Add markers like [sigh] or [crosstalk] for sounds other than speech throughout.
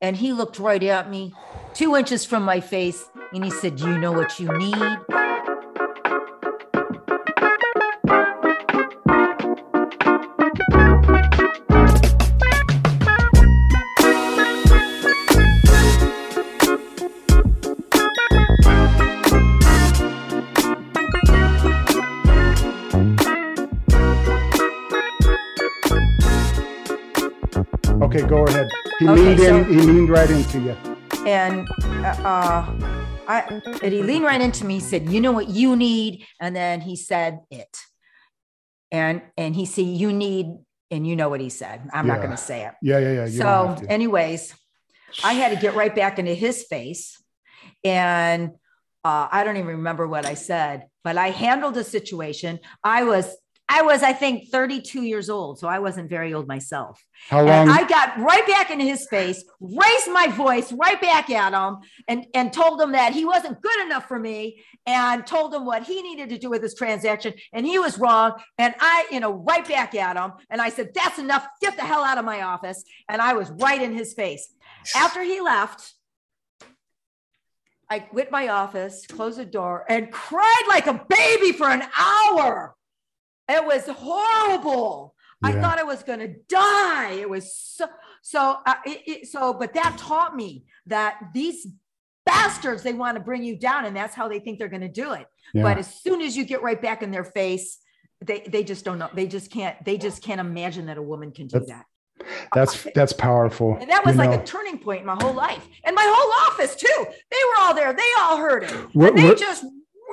and he looked right at me, two inches from my face, and he said, You know what you need? Leaned in. He leaned right into you. and uh, I and he leaned right into me. He said, "You know what you need," and then he said it, and and he said, "You need," and you know what he said. I'm not going to say it. Yeah, yeah, yeah. You so, don't have to. anyways, I had to get right back into his face, and uh, I don't even remember what I said, but I handled the situation. I was. I was, I think, 32 years old, so I wasn't very old myself. How And long? I got right back into his face, raised my voice right back at him, and, and told him that he wasn't good enough for me, and told him what he needed to do with this transaction, and he was wrong. And I, you know, right back at him, and I said, "That's enough. Get the hell out of my office." And I was right in his face. After he left, I quit my office, closed the door, and cried like a baby for an hour. It was horrible. I thought I was going to die. It was so, so, uh, it, it, so, but that taught me that these bastards, they want to bring you down and that's how they think they're going to do it. Yeah. But as soon as you get right back in their face, they, they just don't know. They just can't, they just can't imagine that a woman can do That's- that. That's that's powerful. And that was you like know. a turning point in my whole life and my whole office too. They were all there. They all heard it. What- and they what- just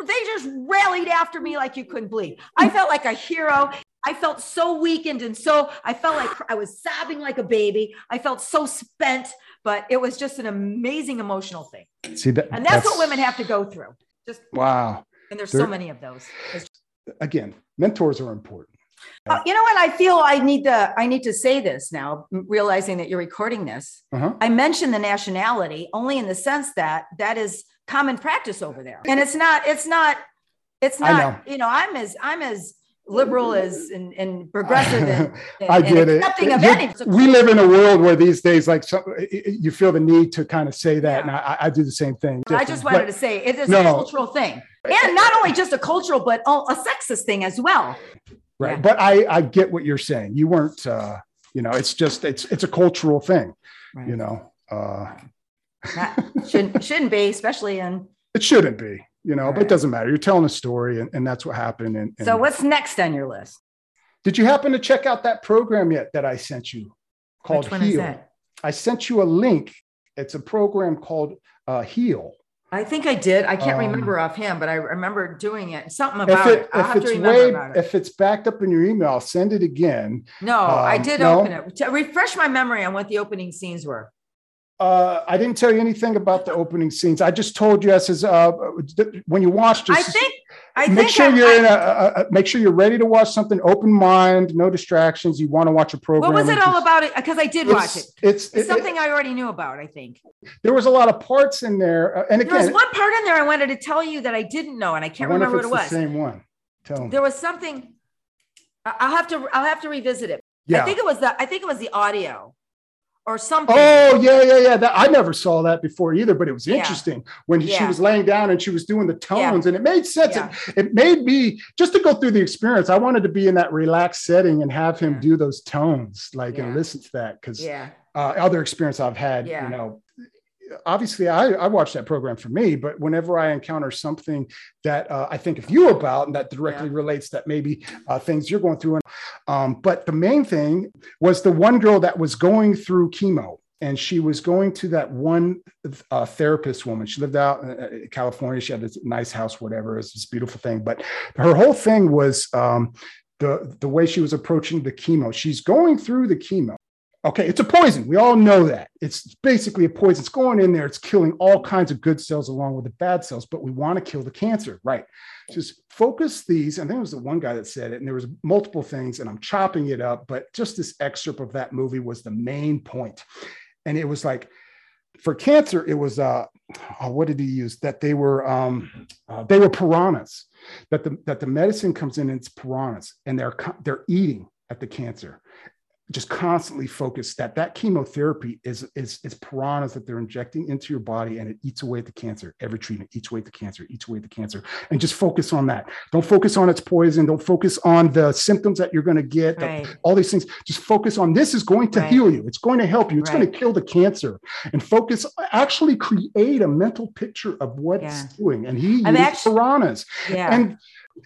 they just rallied after me like you couldn't believe. I felt like a hero. I felt so weakened and so I felt like I was sobbing like a baby. I felt so spent, but it was just an amazing emotional thing. See that, And that's, what women have to go through. Just Wow. and there's There- so many of those. It's- Again, mentors are important. Uh, you know what? I feel I need to I need to say this now, realizing that you're recording this. Uh-huh. I mentioned the nationality only in the sense that that is common practice over there. And it's not, it's not, it's not, you know, I'm as I'm as liberal as and, and progressive [laughs] and, and, I get it. You're- any. We live in a world where these days, like, some, you feel the need to kind of say that, Yeah. and I, I do the same thing. I just wanted But- to say it is No. a cultural thing. And not only just a cultural, but a sexist thing as well. right Yeah. but i i get what you're saying you weren't uh you know it's just it's it's a cultural thing Right. you know uh That shouldn't shouldn't be, especially in it shouldn't be you know but it doesn't matter you're telling a story and, and that's what happened and, and so what's next on your list? did you happen to check out that program yet that i sent you called Which one is heal i sent you a link it's a program called uh heal I think I did. I can't Um, remember offhand, but I remember doing it. Something if about it it. I'll if have to it's remember way about it. if it's backed up in your email I'll send it again No, I um, did no? open it. To refresh my memory on what the opening scenes were. Uh i didn't tell you anything about the opening scenes i just told you i says uh when you watch I think I make think sure I- you're I- in a, a, a- make sure you're ready to watch something open mind no distractions you want to watch a program what was it all just- about it? Because I did watch it. it's, it's, It's it- something I already knew about, I think. there was a lot of parts in there uh, and There was one part in there I wanted to tell you that I didn't know, and I I can't wonder remember what it was. same one tell me There was something I- I'll have to I'll have to revisit it. yeah I think it was the I think it was the audio or something. Oh yeah, yeah, yeah. That I never saw that before either, but it was Yeah. interesting when she was laying down and she was doing the Yeah. tones, and it made sense. Yeah. It, it made me just to go through the experience. I wanted to be in that relaxed setting and have him Yeah. do those tones, like Yeah. and listen to that because Yeah. uh, other experience I've had, Yeah. you know, obviously I, I watch that program for me, but whenever I encounter something that uh, I think of you about and that directly relates that maybe uh, things you're going through. And, um, but the main thing was the one girl that was going through chemo and she was going to that one uh, therapist woman. She lived out in California. She had this nice house, whatever. It was this beautiful thing. But her whole thing was um, the, the way she was approaching the chemo. She's going through the chemo. Okay, it's a poison. We all know that. It's basically a poison. It's going in there. It's killing all kinds of good cells along with the bad cells, but we want to kill the cancer, right? Just focus these. I think it was the one guy that said it, and there was multiple things, and I'm chopping it up, but just this excerpt of that movie was the main point. And it was like, for cancer, it was uh, oh, what did he use? That they were um, uh, they were piranhas. That the that the medicine comes in and it's piranhas, and they're they're eating at the cancer just constantly focused that that chemotherapy is is is piranhas that they're injecting into your body and it eats away at the cancer. Every treatment eats away at the cancer eats away at the cancer. And just focus on that. Don't focus on its poison. Don't focus on the symptoms that you're going to get Right. all these things. Just focus on this is going to Right. heal you. It's going to help you. It's going to kill the cancer. And focus actually create a mental picture of what Yeah. it's doing. And he I'm used actu- piranhas. Yeah. and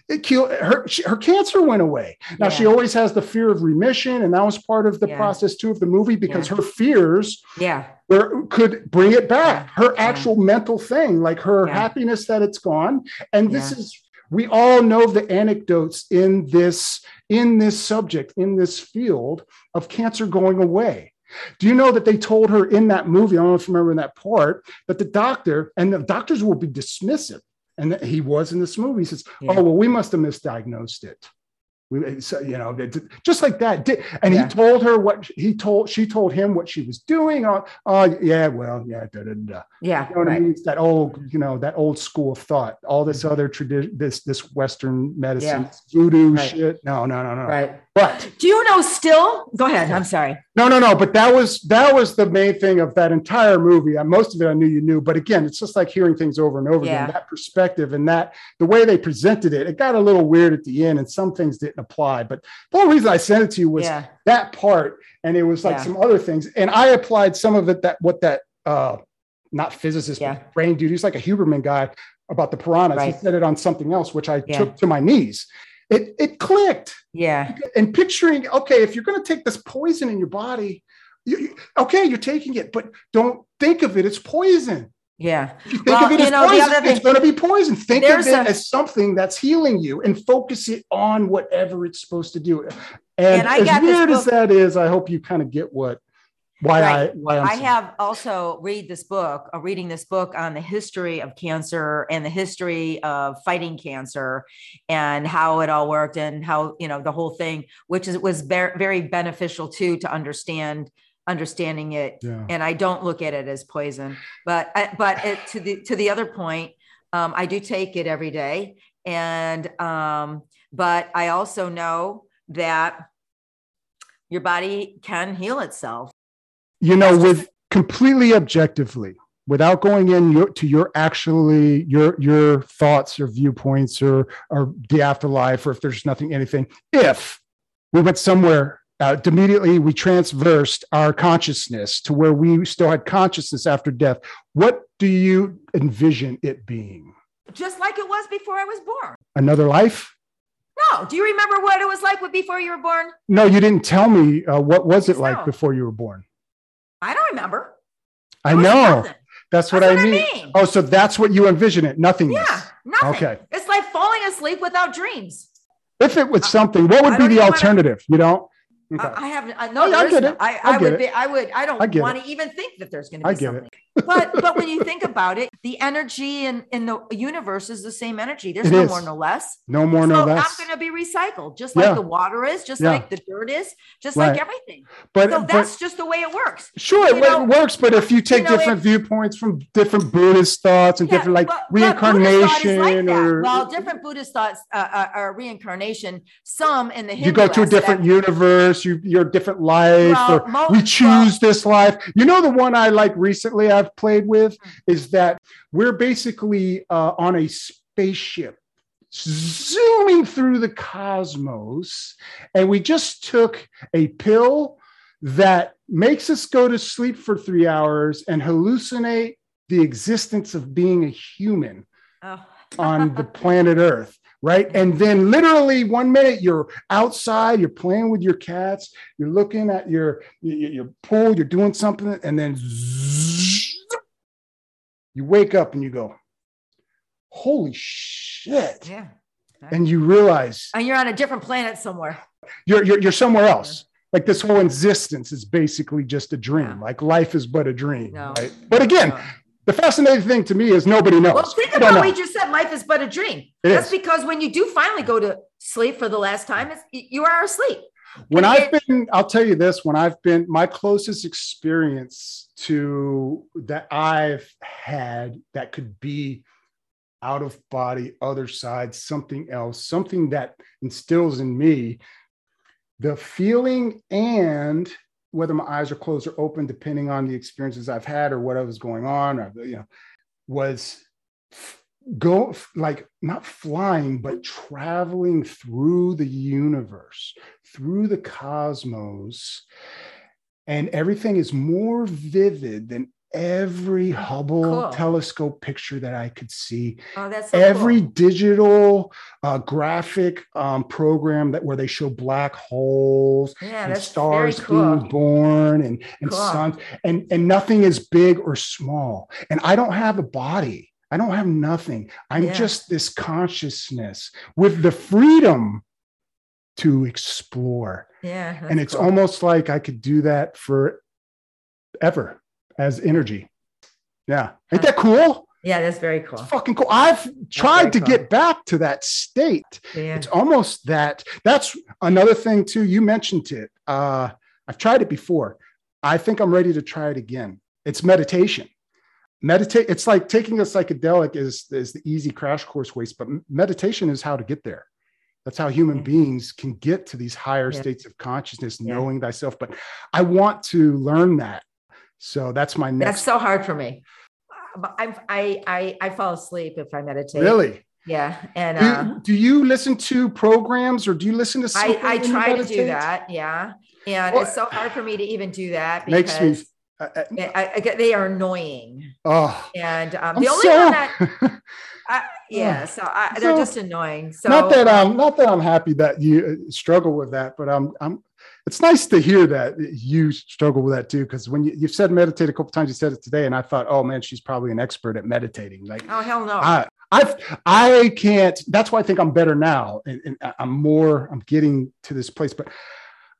it killed her she, her cancer went away now she always has the fear of remission and that was part of the Yeah. process too of the movie because Yeah. her fears yeah. were, could bring it back Yeah. her actual mental thing like her Yeah. happiness that it's gone and this Yeah. is we all know the anecdotes in this in this subject in this field of cancer going away do you know that they told her in that movie i don't know if you remember in that part that the doctor and the doctors will be dismissive and he was in this movie he says Yeah. oh well we must have misdiagnosed it we, uh, so, you know, just like that. And Yeah. he told her what he told. She told him what she was doing. Oh, oh yeah, well, yeah, da, da, da. Yeah. You know what I mean? That old, you know, that old school of thought. All this mm-hmm. other tradition, this this Western medicine, Yeah. voodoo Right. shit. No, no, no, no. Right. But Do you know still? Go ahead. I'm sorry. no, no, no. But that was that was the main thing of that entire movie. Most of it I knew you knew. But again, it's just like hearing things over and over Yeah. again. That perspective and that the way they presented it, it got a little weird at the end, and some things didn't apply. But the whole reason I sent it to you was Yeah. that part, and it was like Yeah. some other things. And I applied some of it that what that uh not physicist, Yeah. but brain dude, he's like a Huberman guy about the piranhas. Right. He said it on something else, which I took to my knees. It it clicked Yeah. and picturing okay if you're going to take this poison in your body you, you- okay you're taking it but don't think of it as poison Yeah. if you think Well, of it you as know, poison other it's going to be poison think of it a- as something that's healing you and focus it on whatever it's supposed to do and, And I as weird as that is i hope you kind of get what why Right. i why I'm I saying- have also read this book, uh, reading this book on the history of cancer and the history of fighting cancer and how it all worked and how, you know, the whole thing, which is, was ver- very beneficial too, to understand, understanding it. yeah And I don't look at it as poison, but, I- but it, to the, to the other point, um, I do take it every day. And, um, but I also know that your body can heal itself. you know with completely objectively without going in your, to your actually your your thoughts or viewpoints or or the afterlife or if there's nothing anything if we went somewhere uh, immediately we transversed our consciousness to where we still had consciousness after death what do you envision it being just like it was before I was born. another life No, do you remember what it was like before you were born? no you didn't tell me uh, what was it like no. before you were born I don't remember. i know nothing. that's what, That's I, mean. mean. oh so that's what you envision it nothingness Yeah, nothing. Okay. It's like falling asleep without dreams. If it was something, what would I be the alternative? You don't? Okay. I, I have I uh, know I- I get no- it. I, I I, get would it. be I would I don't want to even think that there's going to be. I get it. But but when you think about it, the energy in, in the universe is the same energy. There's It no is. more, no less. no more, so no I'm less. going to be recycled, just Yeah. like the water is, just Yeah. like the dirt is, just Right. like everything. But, So but that's just the way it works. sure, it, know, works. But if you take know, different viewpoints from different Buddhist thoughts and Yeah, different like but- but reincarnation like that. or well, different Buddhist thoughts uh, uh, are reincarnation. Some in the Hindu you go to a different universe, you you're a different life, Well, or mo- we well- choose this life. You know, the one I like recently I've played with Hmm. is that we're basically uh, on a spaceship zooming through the cosmos, and we just took a pill that makes us go to sleep for three hours and hallucinate the existence of being a human Oh. on the [laughs] planet Earth, right? And then literally one minute you're outside, you're playing with your cats, you're looking at your your, your pool, you're doing something, and then zzz, you wake up and you go, "Holy shit!" yeah. And you realize And you're on a different planet somewhere. you're you're, you're somewhere else. Like this whole existence is basically just a dream. Yeah. Like life is but a dream, No. right? But again, No. the fascinating thing to me is nobody knows. Well, think about what you just said. Life is but a dream. It That's is. because when you do finally go to sleep for the last time, it's, you are asleep. When I've been, I'll tell you this: when I've been, my closest experience to that I've had that could be out of body, other side, something else, something that instills in me the feeling and whether my eyes are closed or open, depending on the experiences I've had or what was going on, or you know, was go like not flying but traveling through the universe through the cosmos and everything is more vivid than every Hubble cool. telescope picture that I could see. Oh, that's so every cool. digital uh, graphic um, program that where they show black holes yeah, and stars cool. being born and, and suns and, and nothing is big or small. And I don't have a body. I don't have nothing. I'm yeah. just this consciousness with the freedom to explore. Yeah. And it's cool. almost like I could do that forever as energy. Yeah. Ain't that cool? Yeah, that's very cool. It's fucking cool. I've tried to cool. get back to that state. Yeah. It's almost that. That's another thing too. You mentioned it. Uh, I've tried it before. I think I'm ready to try it again. It's meditation meditate it's like taking a psychedelic is is the easy crash course waste but meditation is how to get there. That's how human yeah. beings can get to these higher yeah. states of consciousness yeah. knowing thyself. But i want to learn that. So that's my next that's so hard for me. I i i, I fall asleep if i meditate. Really? Yeah and do, uh, do you listen to programs or do you listen to i i try to do that yeah. And well, it's so hard for me to even do that because makes me uh, uh I, I, they are annoying. Oh, and um, the I'm only so, one that, [laughs] I, yeah, so I, they're just annoying. So not that I'm not that I'm happy that you uh, struggle with that, but I'm I'm. It's nice to hear that you struggle with that too, because when you, you've said meditate a couple times, you said it today, and I thought, oh man, she's probably an expert at meditating. Like, oh hell no, I, I've I can't. That's why I think I'm better now, and, and I'm more. I'm getting to this place, but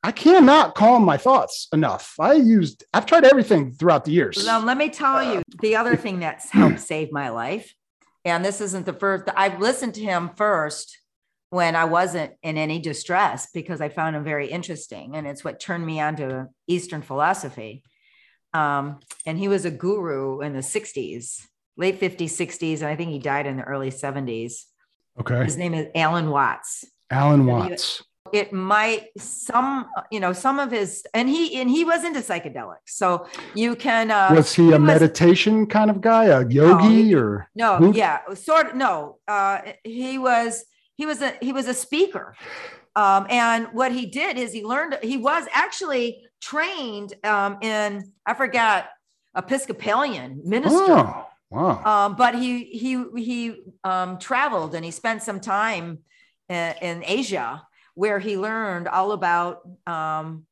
I cannot calm my thoughts enough. I used, I've tried everything throughout the years. Well, let me tell you the other thing that's helped [clears throat] save my life. And this isn't the first, I've listened to him first when I wasn't in any distress because I found him very interesting. And it's what turned me on to Eastern philosophy. Um, and he was a guru in the 60s, late 50s, 60s. And I think he died in the early 70s. Okay. His name is Alan Watts. Alan Watts it might some you know some of his and he and he was into psychedelics. So you can uh was he, he a was, meditation kind of guy a yogi no, or no who? yeah sort of no uh he was he was a he was a speaker. Um and what he did is he learned he was actually trained um in i forgot episcopalian minister oh, wow. Um but he he he um traveled and he spent some time in, in asia where he learned all about um,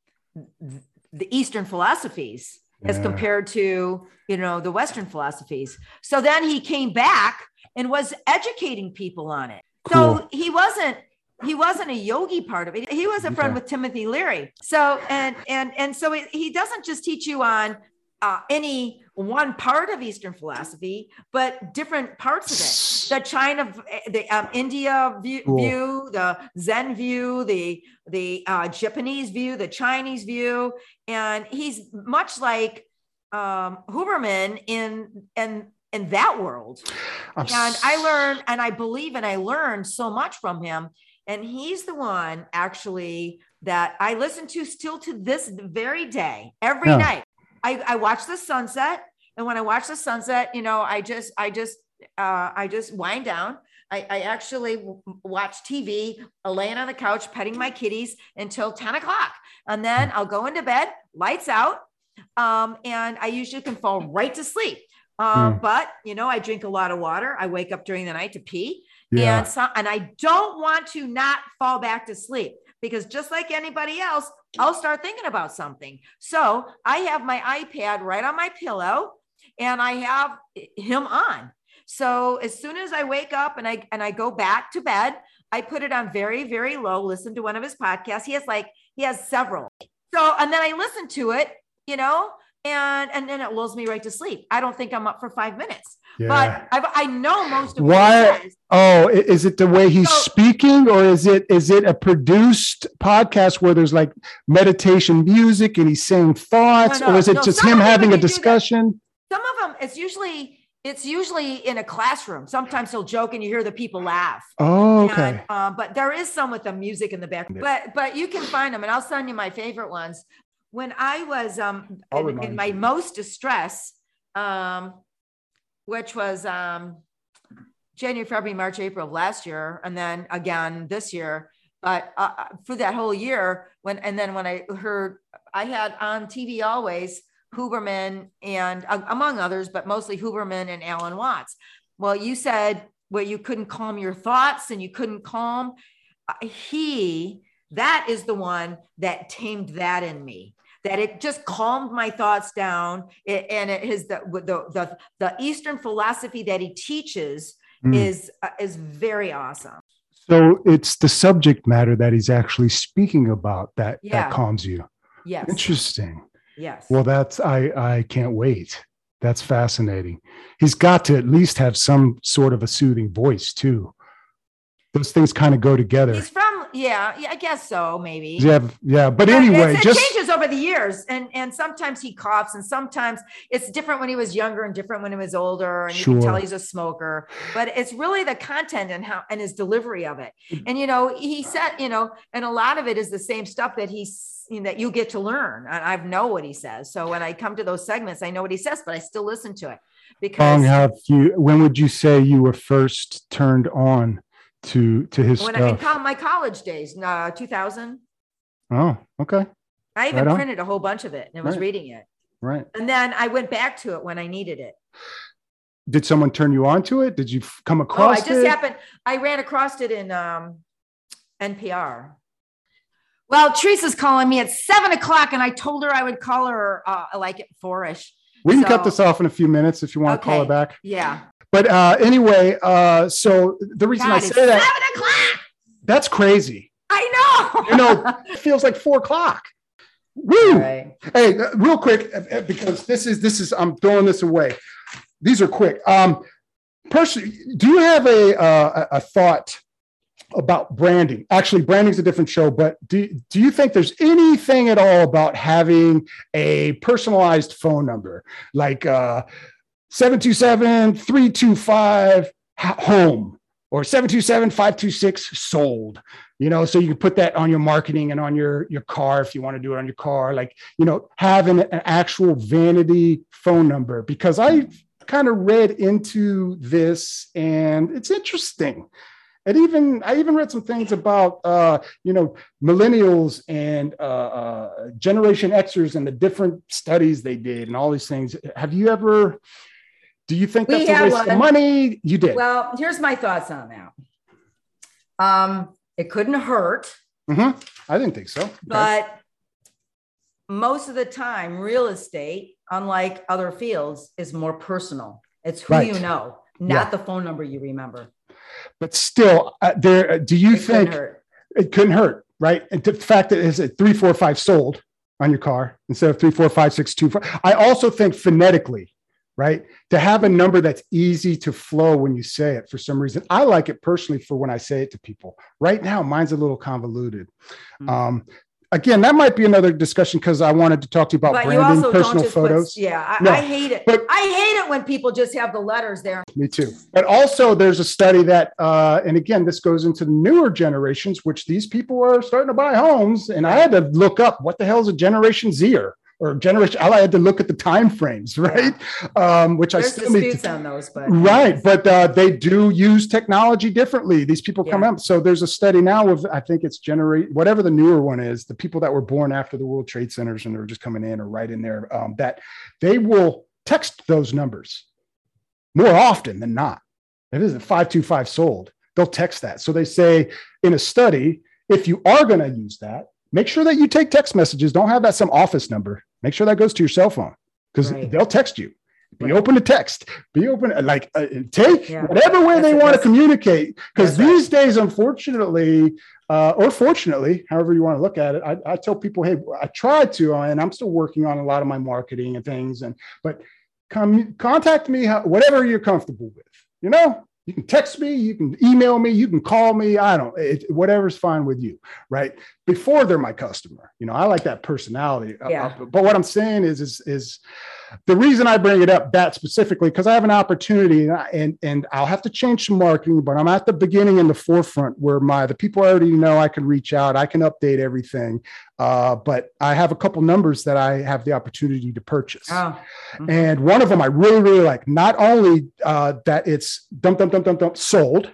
the Eastern philosophies yeah. as compared to you know the Western philosophies. So then he came back and was educating people on it. Cool. So he wasn't he wasn't a yogi part of it. He was a friend with Timothy Leary. So and and and so he doesn't just teach you on uh, any one part of Eastern philosophy, but different parts of it. The [laughs] China, the um, India view, cool. view, the Zen view, the the uh, Japanese view, the Chinese view, and he's much like um, Huberman in in in that world. I'm and I learned, and I believe, and I learned so much from him. And he's the one actually that I listen to still to this very day, every yeah. night. I, I watch the sunset. And when I watch the sunset, you know, I just, I just, uh, I just wind down. I, I actually watch TV, uh, laying on the couch, petting my kitties until 10 o'clock. And then I'll go into bed, lights out. Um, and I usually can fall right to sleep. Um, mm. But, you know, I drink a lot of water. I wake up during the night to pee. Yeah. And so, and I don't want to not fall back to sleep because just like anybody else, I'll start thinking about something. So I have my iPad right on my pillow and I have him on. So as soon as I wake up and I and I go back to bed, I put it on very, very low, listen to one of his podcasts. He has like, he has several. So, and then I listen to it, you know, and and then it lulls me right to sleep. I don't think I'm up for five minutes. Yeah. But I've, i know most of why. Oh, is it the way he's so, speaking, or is it is it a produced podcast where there's like meditation music and he's saying thoughts, no, no, or is it no, just him having a discussion? Some of them, it's usually It's usually in a classroom. Sometimes he'll joke and you hear the people laugh. Oh, okay. And, um, but there is some with the music in the back. But but you can find them, and I'll send you my favorite ones. When I was um in, in my you. most distress, um, which was um January, February, March, April of last year, and then again this year. But uh, uh, for that whole year, when and then when I heard I had on TV always Huberman and uh, among others, but mostly Huberman and Alan Watts. Well, you said where you couldn't calm your thoughts and you couldn't calm. Uh, He, that is the one that tamed that in me. That it just calmed my thoughts down, It- and it is the the the, the Eastern philosophy that he teaches Mm. is uh, is very awesome. So it's the subject matter that he's actually speaking about that Yeah. that calms you. Yes, Interesting. yes. Well, that's I I can't wait. That's fascinating. He's got to at least have some sort of a soothing voice too. Those things kind of go together. He's from yeah, yeah, I guess so, maybe. Yeah, yeah. But anyway, it just changes over the years, and and sometimes he coughs, and sometimes it's different when he was younger and different when he was older, and you can tell he's a smoker. But it's really the content and how and his delivery of it. And you know, he said, you know, and a lot of it is the same stuff that he's that you get to learn. And I know what he says, so when I come to those segments, I know what he says, but I still listen to it because Long have you when would you say you were first turned on to to his when I in my college days, uh, 2000, oh, okay. I even Right printed a whole bunch of it and was Right. reading it. Right. And then I went back to it when I needed it. Did someone turn you on to it? Did you come Oh, I across just it? happened. I ran across it in um, NPR. Well, Teresa's calling me at seven o'clock, and I told her I would call her uh, like at four-ish. we can cut this off in a few minutes if you want to call her back. Yeah. But uh, anyway, uh, so the reason I God, it's say that seven o'clock. that's crazy. I know. You know, it feels like four o'clock. Woo! Right. Hey, uh, real quick, uh, uh, because this is this is I'm throwing this away. These are quick. Um, personally, do you have a uh, a a thought about branding? Actually, branding's a different show, but do do you think there's anything at all about having a personalized phone number like uh 727-325 home or 727-526 sold? You know, so you can put that on your marketing and on your your car if you want to do it on your car like you know, having an actual vanity phone number because I kind of read into this and it's interesting. And even I even read some things about uh, you know millennials and uh, uh, Generation Xers and the different studies they did and all these things. Have you ever? Do you think We that's a waste of money? You did. Well, here's my thoughts on that. Um, it couldn't hurt, Mm-hmm. I didn't think so. Okay. but most of the time, real estate, unlike other fields, is more personal. It's who Right. you know, not Yeah. the phone number you remember. but still, uh, there. Do you It couldn't think hurt. it couldn't hurt, right? And the fact that it's three, four, five sold on your car instead of three, four, five, six, two, four. I also think phonetically, right? To have a number that's easy to flow when you say it for some reason. I like it personally for when I say it to people. Right now, mine's a little convoluted. Hmm. Um, again, that might be another discussion because I wanted to talk to you about But you branding, also don't personal just photos. put, yeah, I, No, I hate it. but- I hate it when people just have the letters there. Me too. But also, there's a study that, uh, and again, this goes into the newer generations, which these people are starting to buy homes. And I had to look up what the hell is a Generation Zer or generation. I had to look at the time frames, right? Um, which I There's still need to. on those, but Right, but uh, they do use technology differently. These people come Yeah. up. So there's a study now of I think it's generate whatever the newer one is. The people that were born after the World Trade Centers and they're just coming in or right in there. Um, that they will text those numbers more often than not. If it's five two five sold, they'll text that. So they say in a study, if you are going to use that, make sure that you take text messages. Don't have that some office number. Make sure that goes to your cell phone because Right. they'll text you. Be Right. open to text. Be open, like uh, take Yeah. whatever way That's they want to communicate. Because That's right. these days, unfortunately, uh, or fortunately, however you want to look at it, I, I tell people, hey, I try to, uh, and I'm still working on a lot of my marketing and things. And but come contact me, how, whatever you're comfortable with. You know, you can text me, you can email me, you can call me. I don't, it, whatever's fine with you, right? Before they're my customer, you know, I like that personality. Uh, Yeah. uh, but what I'm saying is, is, is the reason I bring it up that specifically because I have an opportunity and, and and I'll have to change some marketing, but I'm at the beginning in the forefront where my the people I already know I can reach out, I can update everything. Uh, but I have a couple numbers that I have the opportunity to purchase. Oh. Mm-hmm. And one of them I really, really like. Not only uh, that it's dump, dump, dump, dump, dump sold,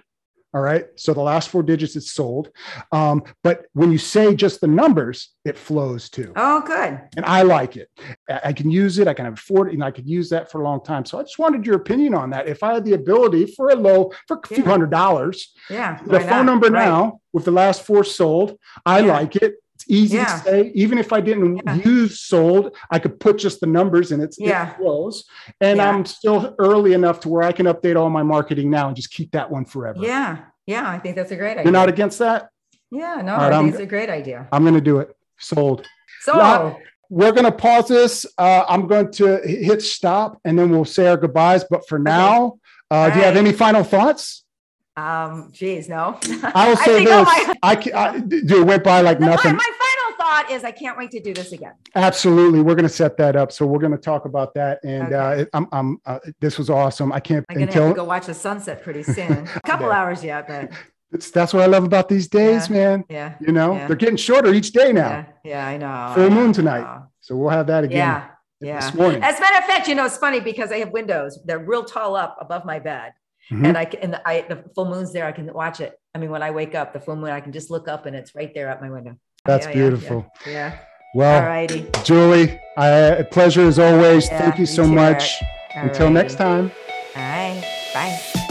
all right. So the last four digits is sold. Um, but when you say just the numbers, it flows too. Oh, good. And I like it. I can use it. I can afford it, and I could use that for a long time. So I just wanted your opinion on that. If I had the ability for a low, for a few yeah. hundred dollars, yeah, the phone not? number right. now with the last four sold, I yeah. like it. It's easy yeah. to say. Even if I didn't yeah. use sold, I could put just the numbers and it's yeah. it flows. And yeah. I'm still early enough to where I can update all my marketing now and just keep that one forever. Yeah. Yeah. I think that's a great idea. You're not against that? Yeah. No, right, I think it's a great idea. I'm going to do it. Sold. So we're going to pause this. Uh, I'm going to hit stop and then we'll say our goodbyes. But for now, uh, do you have any final thoughts? Um, geez, no. I will [laughs] say I this. My, I, I, dude, it went by like nothing. My, my, final thought is I can't wait to do this again. Absolutely. We're going to set that up. So we're going to talk about that. And okay. uh, I'm, I'm, uh, this was awesome. I can't I'm going to to go watch the sunset pretty soon. [laughs] A couple yeah. hours yet, but. It's, that's what I love about these days, yeah. man. Yeah. You know, yeah. they're getting shorter each day now. Yeah, yeah I know. Full moon tonight. So we'll have that again. Yeah. Yeah. This morning. As a matter of fact, you know, it's funny because I have windows. They're real tall up above my bed. Mm-hmm. And I can, and I, the full moon's there. I can watch it. I mean, when I wake up, the full moon, I can just look up and it's right there at my window. That's yeah, beautiful. Yeah. yeah. Well, Alrighty. Julie, I, pleasure as always. Thank you so much. Until next time. All right. Bye.